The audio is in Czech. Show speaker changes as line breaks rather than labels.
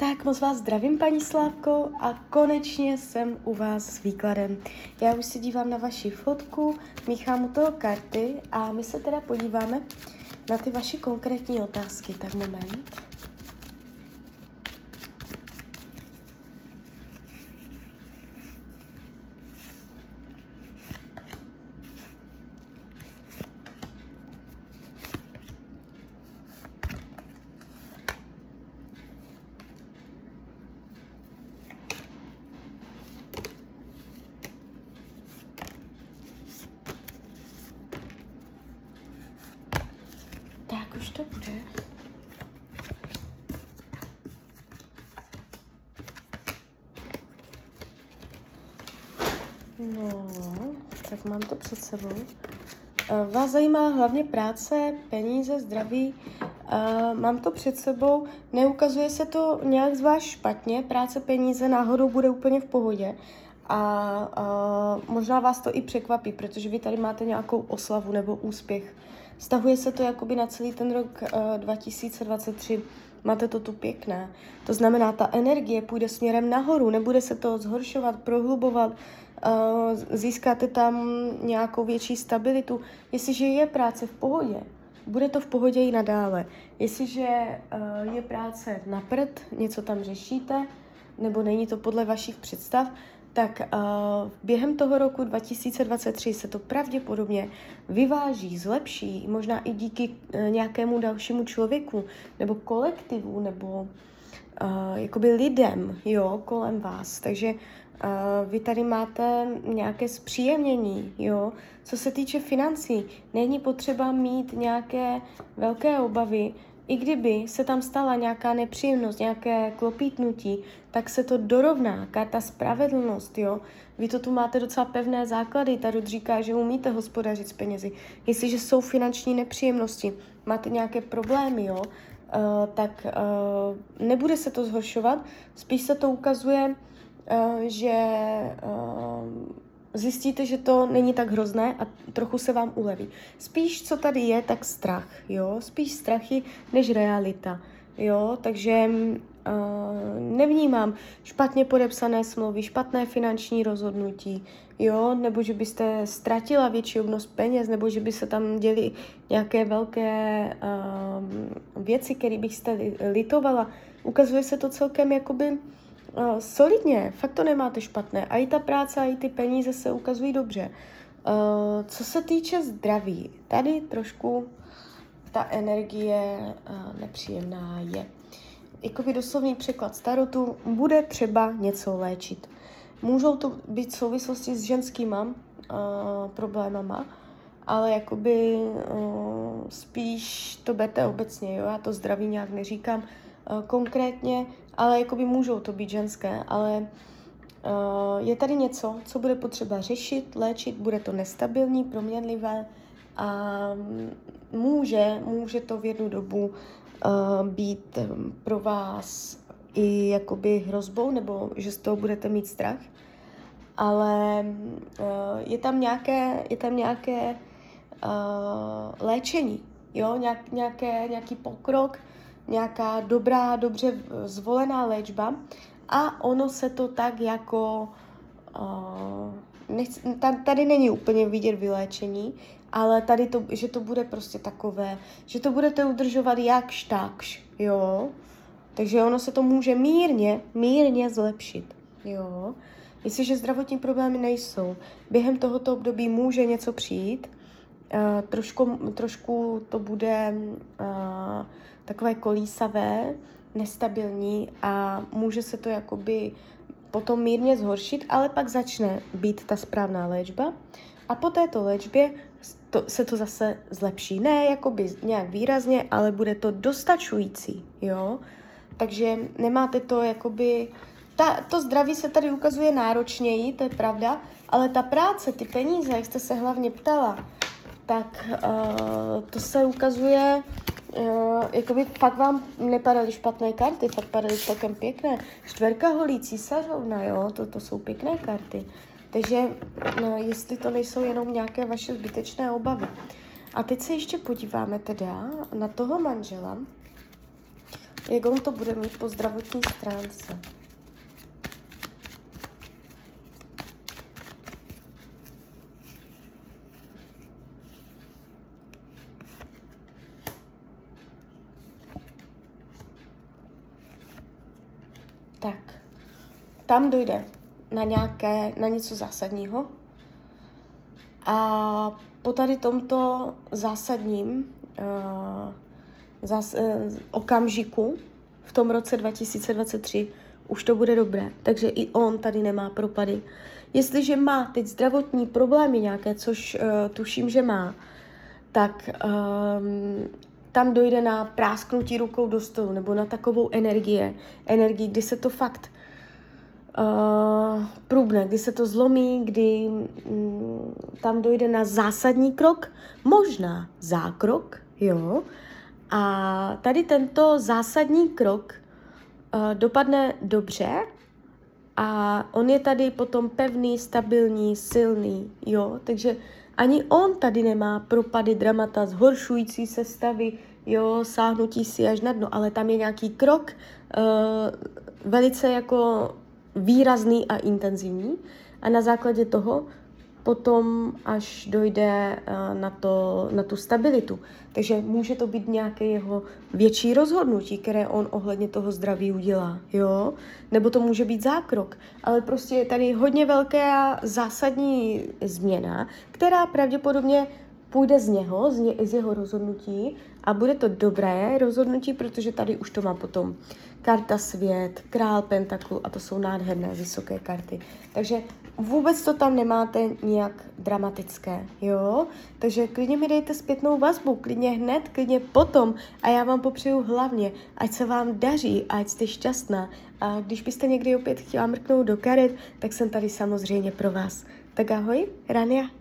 Tak moc vás zdravím, paní Slávko, a konečně jsem u vás s výkladem. Já už se dívám na vaši fotku, míchám u toho karty a my se teda podíváme na ty vaše konkrétní otázky. Tak moment. Už to bude. No, tak mám to před sebou. Uh, vás zajímá hlavně práce, peníze, zdraví. Uh, mám to před sebou. Neukazuje se to nějak zvlášť špatně. Práce, peníze náhodou bude úplně v pohodě. A uh, možná vás to i překvapí, protože vy tady máte nějakou oslavu nebo úspěch. Stahuje se to jakoby na celý ten rok uh, 2023. Máte to tu pěkné. To znamená, ta energie půjde směrem nahoru, nebude se to zhoršovat, prohlubovat, uh, získáte tam nějakou větší stabilitu. Jestliže je práce v pohodě, bude to v pohodě i nadále. Jestliže uh, je práce na prd, něco tam řešíte, nebo není to podle vašich představ, tak uh, během toho roku 2023 se to pravděpodobně vyváží, zlepší, možná i díky uh, nějakému dalšímu člověku, nebo kolektivu, nebo uh, jakoby lidem, jo, kolem vás. Takže uh, vy tady máte nějaké zpříjemnění, jo. Co se týče financí, není potřeba mít nějaké velké obavy, i kdyby se tam stala nějaká nepříjemnost, nějaké klopítnutí, tak se to dorovná. Karta spravedlnost, jo. Vy to tu máte docela pevné základy. Tarot říká, že umíte hospodařit s penězi. Jestliže jsou finanční nepříjemnosti, máte nějaké problémy, jo, uh, tak uh, nebude se to zhoršovat. Spíš se to ukazuje, uh, že zjistíte, že to není tak hrozné a trochu se vám uleví. Spíš, co tady je, tak strach, jo, spíš strachy než realita, jo, takže uh, nevnímám špatně podepsané smlouvy, špatné finanční rozhodnutí, jo, nebo že byste ztratila větší obnost peněz, nebo že by se tam děli nějaké velké uh, věci, které byste litovala. Ukazuje se to celkem jakoby uh, solidně, fakt to nemáte špatné. A i ta práce, a i ty peníze se ukazují dobře. Uh, co se týče zdraví, tady trošku ta energie uh, nepříjemná je. Jakoby doslovný překlad starotu, bude třeba něco léčit. Můžou to být souvislosti s ženskýma uh, problémama, ale jakoby uh, spíš to berte obecně, jo? já to zdraví nějak neříkám konkrétně, ale jakoby můžou to být ženské, ale uh, je tady něco, co bude potřeba řešit, léčit, bude to nestabilní, proměnlivé a může, může to v jednu dobu uh, být um, pro vás i jakoby hrozbou, nebo že z toho budete mít strach, ale je tam nějaké, je tam nějaké léčení, jo, Nějak, nějaké, nějaký pokrok, nějaká dobrá, dobře zvolená léčba a ono se to tak jako... Uh, tady není úplně vidět vyléčení, ale tady to, že to bude prostě takové, že to budete udržovat jakž takž, jo. Takže ono se to může mírně, mírně zlepšit, jo. Jestliže zdravotní problémy nejsou, během tohoto období může něco přijít, uh, trošku, trošku to bude uh, takové kolísavé, nestabilní a může se to jakoby potom mírně zhoršit, ale pak začne být ta správná léčba a po této léčbě to, se to zase zlepší. Ne jakoby nějak výrazně, ale bude to dostačující, jo. Takže nemáte to jakoby... Ta, to zdraví se tady ukazuje náročněji, to je pravda, ale ta práce, ty peníze, jak jste se hlavně ptala, tak uh, to se ukazuje jakoby fakt vám nepadaly špatné karty, fakt padaly celkem pěkné. Čtverka holí, císařovna, jo, to, to jsou pěkné karty. Takže no, jestli to nejsou jenom nějaké vaše zbytečné obavy. A teď se ještě podíváme teda na toho manžela. jak on to bude mít po zdravotní stránce. Tak, tam dojde na nějaké, na něco zásadního. A po tady tomto zásadním uh, zás, uh, okamžiku v tom roce 2023 už to bude dobré. Takže i on tady nemá propady. Jestliže má teď zdravotní problémy nějaké, což uh, tuším, že má, tak um, tam dojde na prásknutí rukou do stolu nebo na takovou energie, energii, kdy se to fakt uh, průbne, kdy se to zlomí, kdy um, tam dojde na zásadní krok, možná zákrok, jo. A tady tento zásadní krok uh, dopadne dobře a on je tady potom pevný, stabilní, silný, jo. Takže ani on tady nemá propady, dramata, zhoršující se stavy, jo, sáhnutí si až na dno, ale tam je nějaký krok uh, velice jako výrazný a intenzivní a na základě toho potom až dojde uh, na, to, na tu stabilitu. Takže může to být nějaké jeho větší rozhodnutí, které on ohledně toho zdraví udělá, jo? Nebo to může být zákrok, ale prostě je tady hodně velká zásadní změna, která pravděpodobně půjde z něho, z, ně, z jeho rozhodnutí a bude to dobré rozhodnutí, protože tady už to má potom karta svět, král pentaklu a to jsou nádherné vysoké karty. Takže vůbec to tam nemáte nějak dramatické, jo? Takže klidně mi dejte zpětnou vazbu, klidně hned, klidně potom a já vám popřeju hlavně, ať se vám daří, ať jste šťastná a když byste někdy opět chtěla mrknout do karet, tak jsem tady samozřejmě pro vás. Tak ahoj, Rania.